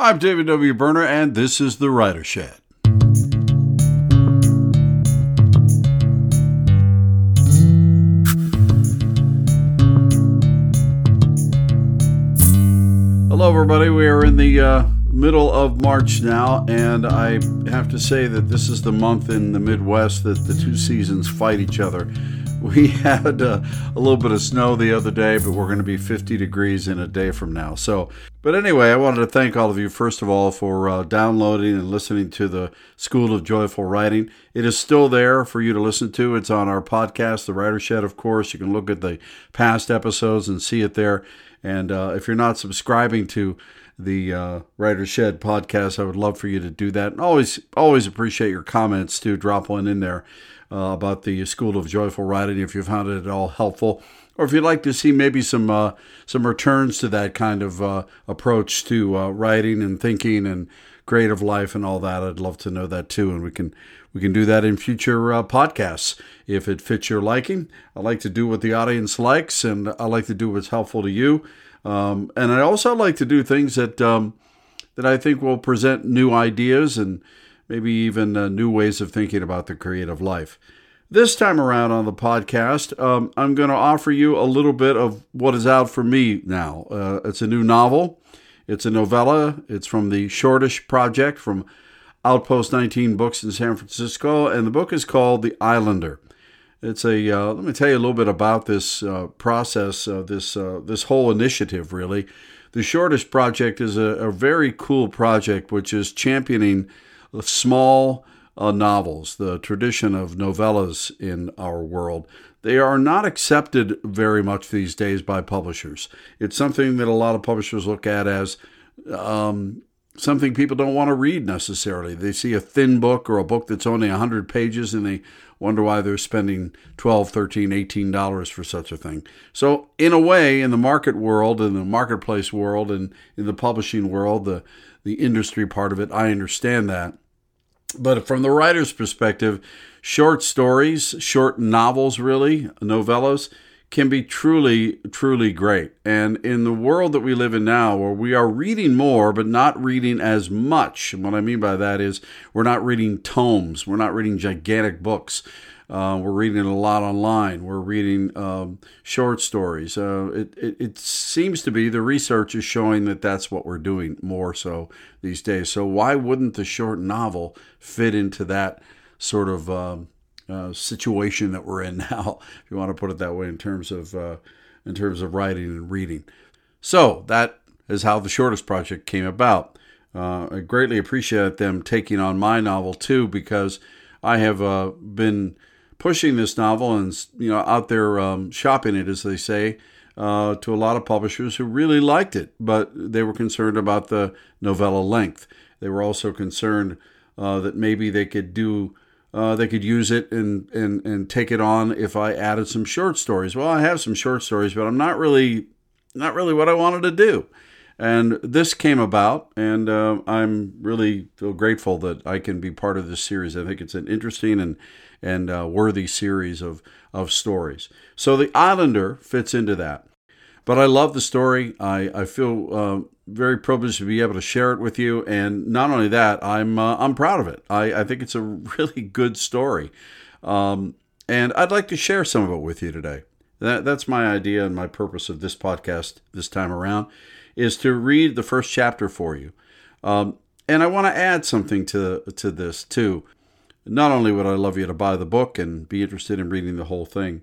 I'm David W. Berner, and this is The Writer Shed. Hello, everybody. We are in the uh, middle of March now, and I have to say that this is the month in the Midwest that the two seasons fight each other. We had uh, a little bit of snow the other day, but we're going to be 50 degrees in a day from now. So, but anyway, I wanted to thank all of you, first of all, for uh, downloading and listening to the School of Joyful Writing. It is still there for you to listen to. It's on our podcast, The Writer Shed, of course. You can look at the past episodes and see it there. And uh, if you're not subscribing to the uh, Writer Shed podcast, I would love for you to do that. And always, always appreciate your comments too. Drop one in there uh, about the School of Joyful Writing if you found it at all helpful, or if you'd like to see maybe some uh, some returns to that kind of uh, approach to uh, writing and thinking and creative life and all that. I'd love to know that too, and we can we can do that in future uh, podcasts if it fits your liking. I like to do what the audience likes, and I like to do what's helpful to you. Um, and I also like to do things that um, that I think will present new ideas and maybe even uh, new ways of thinking about the creative life. This time around on the podcast, um, I'm going to offer you a little bit of what is out for me now. Uh, it's a new novel, it's a novella, it's from the Shortish Project from Outpost 19 Books in San Francisco, and the book is called The Islander. It's a uh, let me tell you a little bit about this uh, process, uh, this uh, this whole initiative. Really, the Shortish Project is a, a very cool project which is championing small uh, novels, the tradition of novellas in our world, they are not accepted very much these days by publishers. It's something that a lot of publishers look at as um, something people don't want to read necessarily. They see a thin book or a book that's only 100 pages and they wonder why they're spending 12 13 18 dollars for such a thing so in a way in the market world in the marketplace world and in the publishing world the the industry part of it. I understand that. But from the writer's perspective, short stories, short novels, really, novellas, can be truly, truly great. And in the world that we live in now, where we are reading more, but not reading as much, and what I mean by that is we're not reading tomes, we're not reading gigantic books. Uh, we're reading a lot online. We're reading um, short stories. Uh, it, it, it, seems to be the research is showing that that's what we're doing more so these days. So why wouldn't the short novel fit into that sort of um, uh, situation that we're in now, if you want to put it that way, in terms of uh, in terms of writing and reading? So that is how the Shortish project came about. Uh, I greatly appreciate them taking on my novel too because I have uh, been pushing this novel and you know out there um, shopping it, as they say, uh, to a lot of publishers who really liked it, but they were concerned about the novella length. They were also concerned uh, that maybe they could do. Uh, they could use it and, and, and take it on if I added some short stories. Well, I have some short stories, but I'm not really not really what I wanted to do. And this came about, and uh, I'm really grateful that I can be part of this series. I think it's an interesting and and uh, worthy series of, of stories. So The Islander fits into that. But I love the story. I, I feel uh, very privileged to be able to share it with you. And not only that, I'm, uh, I'm proud of it. I, I think it's a really good story. Um, and I'd like to share some of it with you today. That, that's my idea and my purpose of this podcast this time around is to read the first chapter for you. Um, and I want to add something to, to this too. Not only would I love you to buy the book and be interested in reading the whole thing,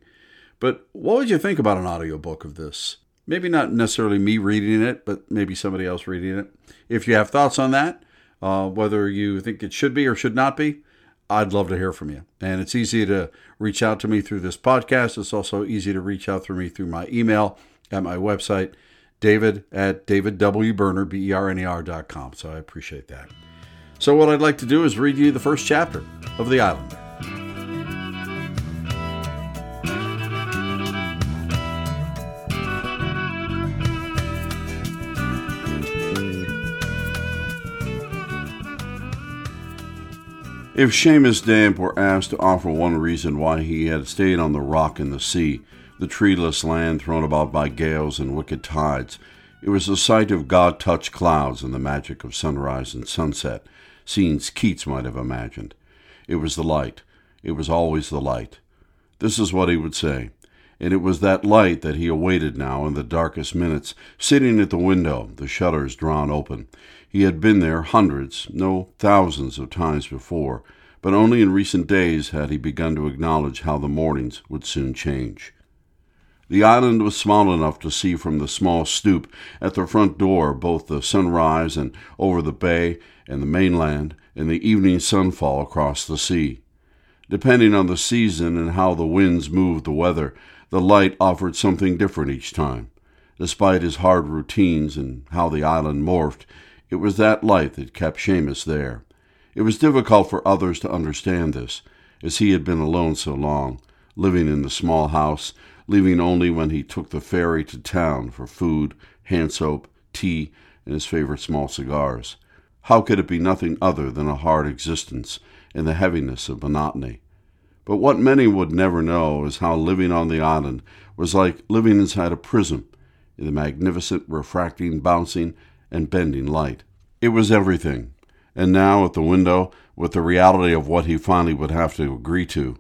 but what would you think about an audiobook of this? Maybe not necessarily me reading it, but maybe somebody else reading it. If you have thoughts on that, uh, whether you think it should be or should not be, I'd love to hear from you. And it's easy to reach out to me through this podcast. It's also easy to reach out through me through my email at my website, david at davidwberner, B-E-R-N-E-R dot com. So I appreciate that. So, what I'd like to do is read you the first chapter of The Islander. If Seamus Damp were asked to offer one reason why he had stayed on the rock in the sea, the treeless land thrown about by gales and wicked tides, It was the sight of God touched clouds and the magic of sunrise and sunset, scenes Keats might have imagined. It was the light. It was always the light. This is what he would say. And it was that light that he awaited now in the darkest minutes, sitting at the window, the shutters drawn open. He had been there hundreds, no thousands of times before, but only in recent days had he begun to acknowledge how the mornings would soon change. The island was small enough to see from the small stoop at the front door both the sunrise and over the bay and the mainland and the evening sunfall across the sea. Depending on the season and how the winds moved the weather, the light offered something different each time. Despite his hard routines and how the island morphed, it was that light that kept Seamus there. It was difficult for others to understand this, as he had been alone so long, living in the small house, leaving only when he took the ferry to town for food, hand soap, tea, and his favorite small cigars. How could it be nothing other than a hard existence in the heaviness of monotony? But what many would never know is how living on the island was like living inside a prism in the magnificent, refracting, bouncing, and bending light. It was everything. And now, at the window, with the reality of what he finally would have to agree to,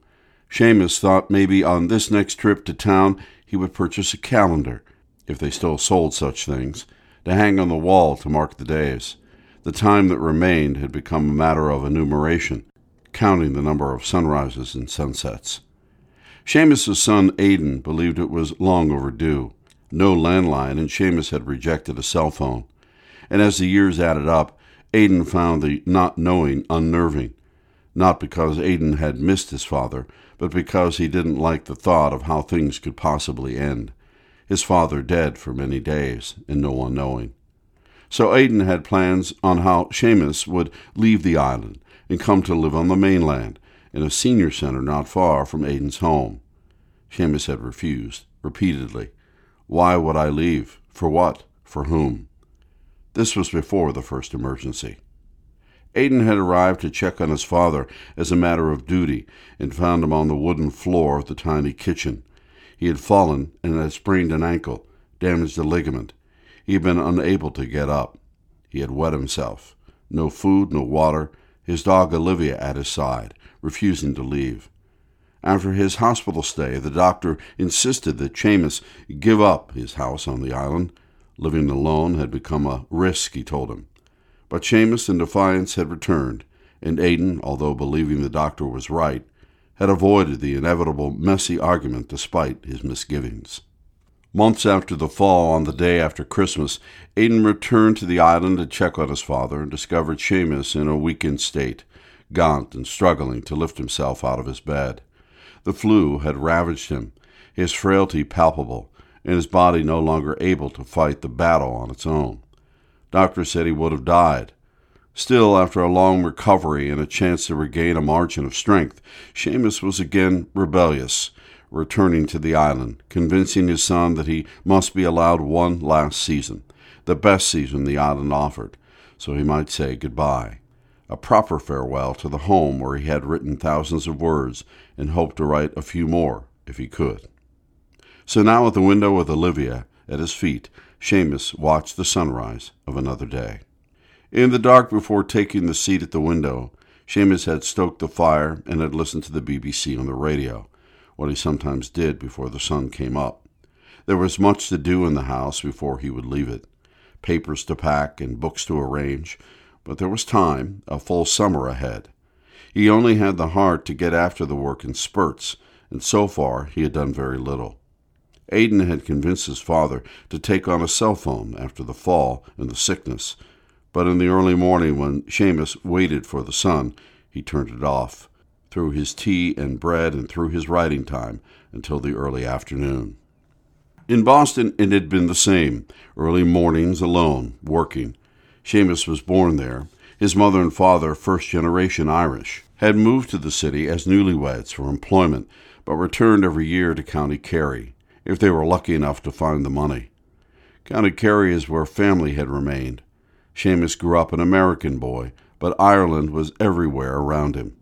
Seamus thought maybe on this next trip to town he would purchase a calendar, if they still sold such things, to hang on the wall to mark the days. The time that remained had become a matter of enumeration, counting the number of sunrises and sunsets. Seamus's son Aidan believed it was long overdue. No landline, and Seamus had rejected a cell phone. And as the years added up, Aidan found the not knowing unnerving, not because Aidan had missed his father, but because he didn't like the thought of how things could possibly end. His father dead for many days, and no one knowing. So Aidan had plans on how Seamus would leave the island and come to live on the mainland, in a senior center not far from Aidan's home. Seamus had refused, repeatedly. Why would I leave? For what? For whom? This was before the first emergency. Aidan had arrived to check on his father as a matter of duty and found him on the wooden floor of the tiny kitchen. He had fallen and had sprained an ankle, damaged a ligament. He had been unable to get up. He had wet himself. No food, no water, his dog Olivia at his side, refusing to leave. After his hospital stay, the doctor insisted that Seamus give up his house on the island. Living alone had become a risk, he told him. But Seamus, in defiance, had returned, and Aidan, although believing the doctor was right, had avoided the inevitable messy argument despite his misgivings. Months after the fall, on the day after Christmas, Aidan returned to the island to check on his father and discovered Seamus in a weakened state, gaunt and struggling to lift himself out of his bed. The flu had ravaged him, his frailty palpable, and his body no longer able to fight the battle on its own. Doctors said he would have died. Still, after a long recovery and a chance to regain a margin of strength, Seamus was again rebellious, returning to the island, convincing his son that he must be allowed one last season, the best season the island offered, so he might say goodbye. A proper farewell to the home where he had written thousands of words and hoped to write a few more if he could. So now at the window with Olivia at his feet, Seamus watched the sunrise of another day. In the dark before taking the seat at the window, Seamus had stoked the fire and had listened to the BBC on the radio, what he sometimes did before the sun came up. There was much to do in the house before he would leave it papers to pack and books to arrange, but there was time, a full summer ahead. He only had the heart to get after the work in spurts, and so far he had done very little. Aidan had convinced his father to take on a cell phone after the fall and the sickness, but in the early morning when Seamus waited for the sun, he turned it off, through his tea and bread and through his writing time until the early afternoon. In Boston it had been the same, early mornings alone, working. Seamus was born there. His mother and father, first generation Irish, had moved to the city as newlyweds for employment, but returned every year to County Kerry if they were lucky enough to find the money. County Kerry is where family had remained. Seamus grew up an American boy, but Ireland was everywhere around him.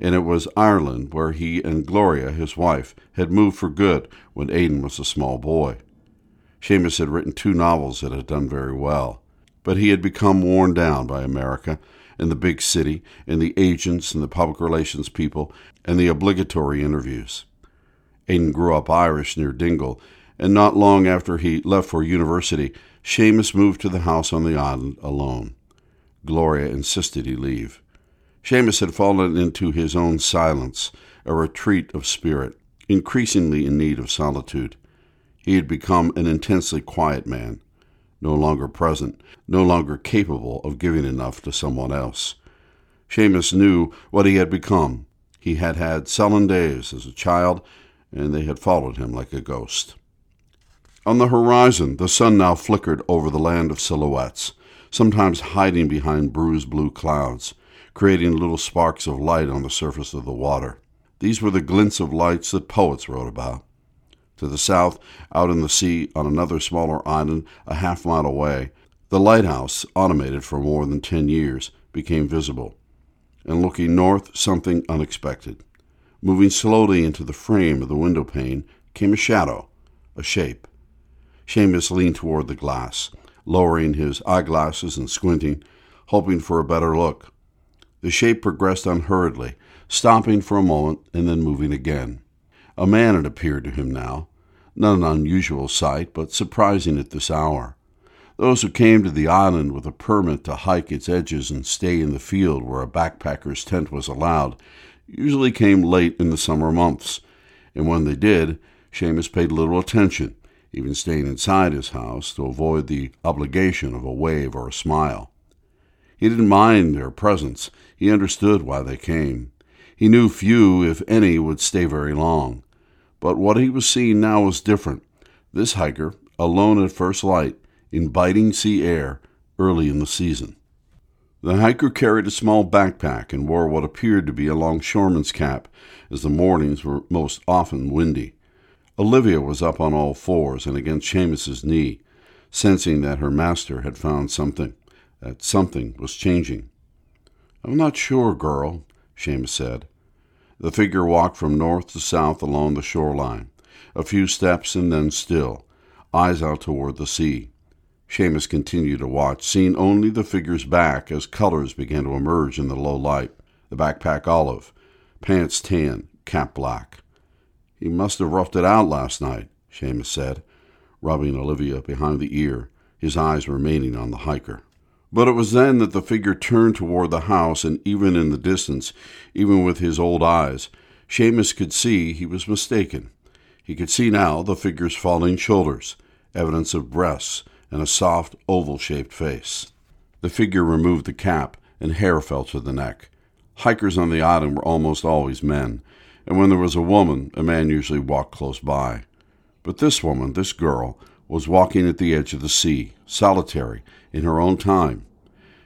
And it was Ireland where he and Gloria, his wife, had moved for good when Aidan was a small boy. Seamus had written two novels that had done very well, but he had become worn down by America and the big city and the agents and the public relations people and the obligatory interviews. Aidan grew up Irish near Dingle, and not long after he left for university, Seamus moved to the house on the island alone. Gloria insisted he leave. Seamus had fallen into his own silence, a retreat of spirit, increasingly in need of solitude. He had become an intensely quiet man, no longer present, no longer capable of giving enough to someone else. Seamus knew what he had become. He had had sullen days as a child, and they had followed him like a ghost. On the horizon, the sun now flickered over the land of silhouettes, sometimes hiding behind bruised blue clouds, creating little sparks of light on the surface of the water. These were the glints of lights that poets wrote about. To the south, out in the sea, on another smaller island a half mile away, the lighthouse, automated for more than ten years, became visible. And looking north, something unexpected. Moving slowly into the frame of the window pane came a shadow, a shape. Seamus leaned toward the glass, lowering his eyeglasses and squinting, hoping for a better look. The shape progressed unhurriedly, stopping for a moment and then moving again. A man had appeared to him now, not an unusual sight, but surprising at this hour. Those who came to the island with a permit to hike its edges and stay in the field where a backpacker's tent was allowed usually came late in the summer months, and when they did, Seamus paid little attention, even staying inside his house to avoid the obligation of a wave or a smile. He didn't mind their presence. He understood why they came. He knew few, if any, would stay very long. But what he was seeing now was different. This hiker, alone at first light, in biting sea air, early in the season. The hiker carried a small backpack and wore what appeared to be a longshoreman's cap, as the mornings were most often windy. Olivia was up on all fours and against Seamus's knee, sensing that her master had found something, that something was changing. I'm not sure, girl, Seamus said. The figure walked from north to south along the shoreline, a few steps and then still, eyes out toward the sea. Seamus continued to watch, seeing only the figure's back as colors began to emerge in the low light. The backpack olive, pants tan, cap black. He must have roughed it out last night, Seamus said, rubbing Olivia behind the ear, his eyes remaining on the hiker. But it was then that the figure turned toward the house, and even in the distance, even with his old eyes, Seamus could see he was mistaken. He could see now the figure's falling shoulders, evidence of breasts, and a soft, oval shaped face. The figure removed the cap, and hair fell to the neck. Hikers on the island were almost always men, and when there was a woman, a man usually walked close by. But this woman, this girl, was walking at the edge of the sea, solitary, in her own time.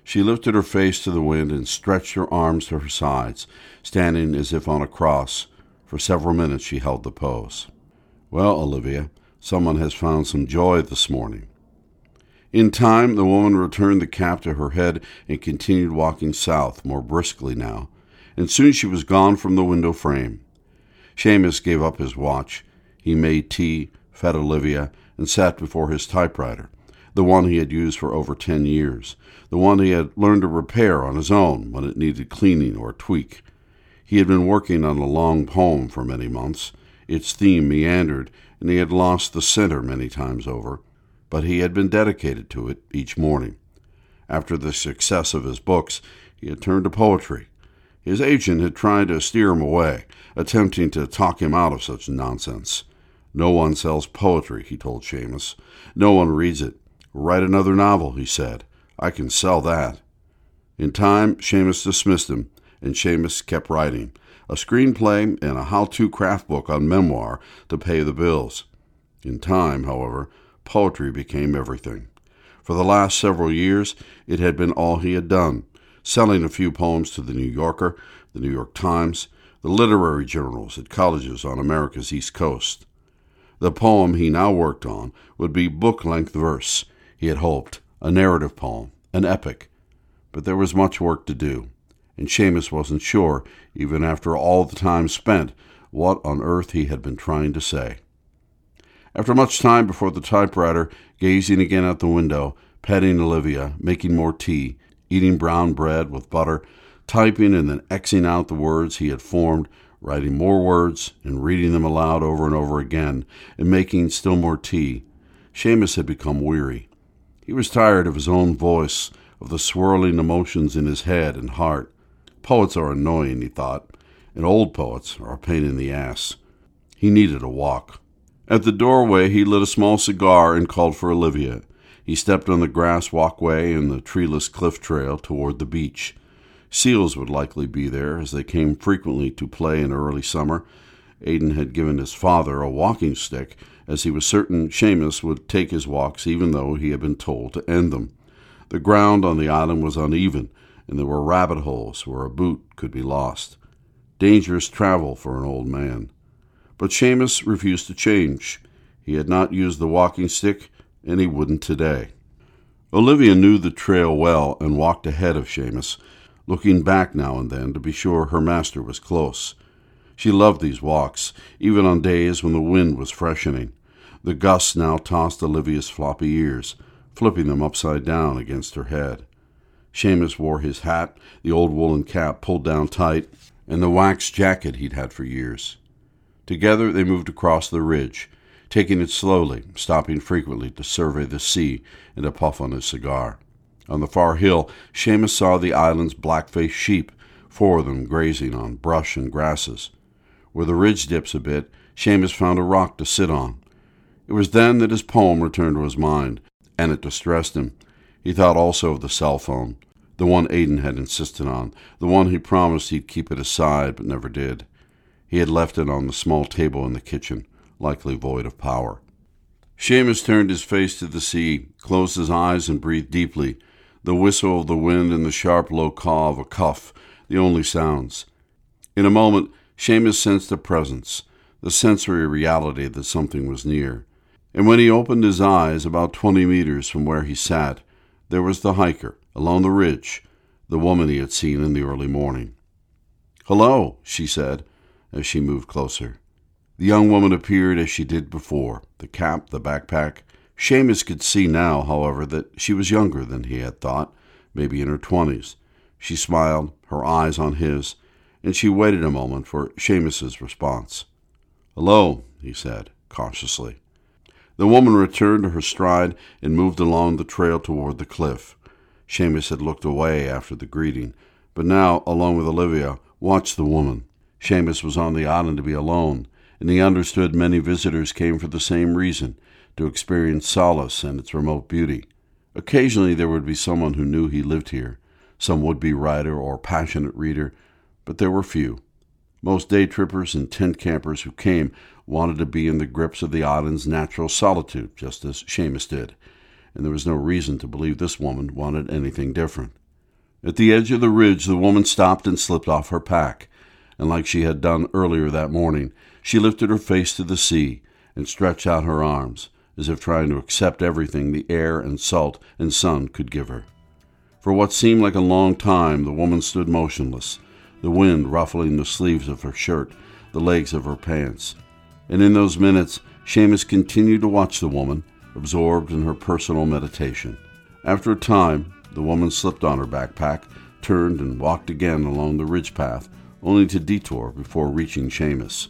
She lifted her face to the wind and stretched her arms to her sides, standing as if on a cross. For several minutes she held the pose. Well, Olivia, someone has found some joy this morning. In time, the woman returned the cap to her head and continued walking south, more briskly now, and soon she was gone from the window frame. Seamus gave up his watch. He made tea, fed Olivia, and sat before his typewriter the one he had used for over ten years, the one he had learned to repair on his own when it needed cleaning or tweak. He had been working on a long poem for many months. Its theme meandered, and he had lost the center many times over, but he had been dedicated to it each morning. After the success of his books, he had turned to poetry. His agent had tried to steer him away, attempting to talk him out of such nonsense. No one sells poetry, he told Seamus. No one reads it. Write another novel, he said. I can sell that. In time, Seamus dismissed him, and Seamus kept writing a screenplay and a how to craft book on memoir to pay the bills. In time, however, poetry became everything. For the last several years, it had been all he had done, selling a few poems to the New Yorker, the New York Times, the literary journals at colleges on America's East Coast. The poem he now worked on would be book length verse, he had hoped, a narrative poem, an epic. But there was much work to do, and Seamus wasn't sure, even after all the time spent, what on earth he had been trying to say. After much time before the typewriter, gazing again out the window, petting Olivia, making more tea, eating brown bread with butter, typing and then Xing out the words he had formed, writing more words and reading them aloud over and over again, and making still more tea, Seamus had become weary. He was tired of his own voice, of the swirling emotions in his head and heart. Poets are annoying, he thought, and old poets are a pain in the ass. He needed a walk. At the doorway, he lit a small cigar and called for Olivia. He stepped on the grass walkway and the treeless cliff trail toward the beach. Seals would likely be there, as they came frequently to play in early summer. Aidan had given his father a walking stick, as he was certain Seamus would take his walks even though he had been told to end them. The ground on the island was uneven, and there were rabbit holes where a boot could be lost. Dangerous travel for an old man. But Seamus refused to change. He had not used the walking stick, and he wouldn't today. Olivia knew the trail well and walked ahead of Seamus, looking back now and then to be sure her master was close. She loved these walks, even on days when the wind was freshening. The gusts now tossed Olivia's floppy ears, flipping them upside down against her head. Seamus wore his hat, the old woolen cap pulled down tight, and the wax jacket he'd had for years. Together they moved across the ridge, taking it slowly, stopping frequently to survey the sea and to puff on his cigar. On the far hill, Seamus saw the island's black-faced sheep, four of them grazing on brush and grasses. Where the ridge dips a bit, Seamus found a rock to sit on. It was then that his poem returned to his mind, and it distressed him. He thought also of the cell phone, the one Aidan had insisted on, the one he promised he'd keep it aside but never did. He had left it on the small table in the kitchen, likely void of power. Seamus turned his face to the sea, closed his eyes, and breathed deeply. The whistle of the wind and the sharp low caw of a chough, the only sounds. In a moment, Seamus sensed a presence, the sensory reality that something was near. And when he opened his eyes about twenty meters from where he sat, there was the hiker, along the ridge, the woman he had seen in the early morning. Hello, she said, as she moved closer. The young woman appeared as she did before, the cap, the backpack. Seamus could see now, however, that she was younger than he had thought, maybe in her twenties. She smiled, her eyes on his, and she waited a moment for Seamus's response. Hello, he said, cautiously. The woman returned to her stride and moved along the trail toward the cliff. Seamus had looked away after the greeting, but now, along with Olivia, watched the woman. Seamus was on the island to be alone, and he understood many visitors came for the same reason to experience solace and its remote beauty. Occasionally there would be someone who knew he lived here, some would be writer or passionate reader, but there were few. Most day trippers and tent campers who came wanted to be in the grips of the island's natural solitude, just as Seamus did, and there was no reason to believe this woman wanted anything different. At the edge of the ridge, the woman stopped and slipped off her pack and like she had done earlier that morning, she lifted her face to the sea and stretched out her arms, as if trying to accept everything the air and salt and sun could give her. For what seemed like a long time, the woman stood motionless, the wind ruffling the sleeves of her shirt, the legs of her pants. And in those minutes, Seamus continued to watch the woman, absorbed in her personal meditation. After a time, the woman slipped on her backpack, turned, and walked again along the ridge path only to detour before reaching Seamus.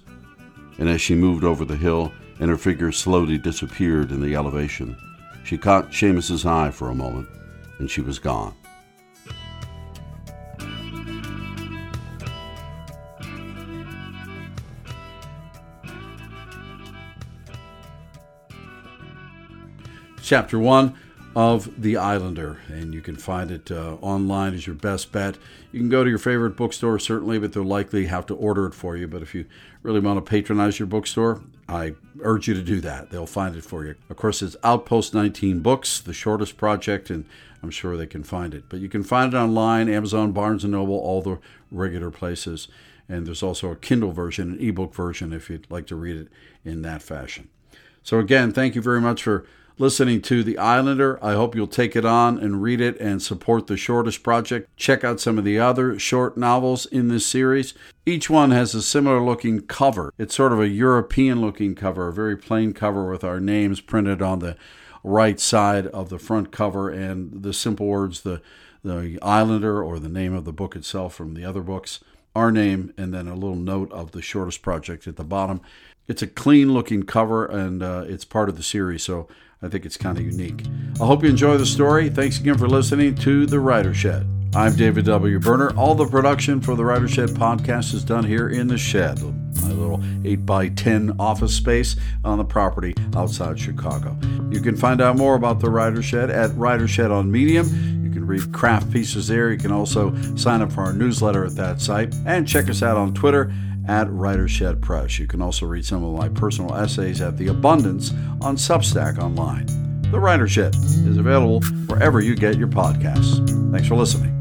And as she moved over the hill and her figure slowly disappeared in the elevation, she caught Seamus's eye for a moment, and she was gone. Chapter 1 of The Islander, and you can find it uh, online as your best bet. You can go to your favorite bookstore, certainly, but they'll likely have to order it for you. But if you really want to patronize your bookstore, I urge you to do that. They'll find it for you. Of course, it's Outpost 19 Books, the Shortish project, and I'm sure they can find it. But you can find it online, Amazon, Barnes & Noble, all the regular places. And there's also a Kindle version, an ebook version, if you'd like to read it in that fashion. So, again, thank you very much for listening to The Islander. I hope you'll take it on and read it and support the Shortish Project. Check out some of the other short novels in this series. Each one has a similar looking cover. It's sort of a European looking cover, a very plain cover with our names printed on the right side of the front cover and the simple words, the, the Islander or the name of the book itself from the other books, our name, and then a little note of the Shortish Project at the bottom. It's a clean looking cover and uh, it's part of the series, so I think it's kind of unique. I hope you enjoy the story. Thanks again for listening to The Writer Shed. I'm David W. Berner. All the production for the Writer Shed podcast is done here in the shed, my little 8 by 10 office space on the property outside Chicago. You can find out more about the Writer Shed at Writer Shed on Medium. You can read craft pieces there. You can also sign up for our newsletter at that site and check us out on Twitter at Writer Shed Press. You can also read some of my personal essays at The Abundance on Substack online. The Writer Shed is available wherever you get your podcasts. Thanks for listening.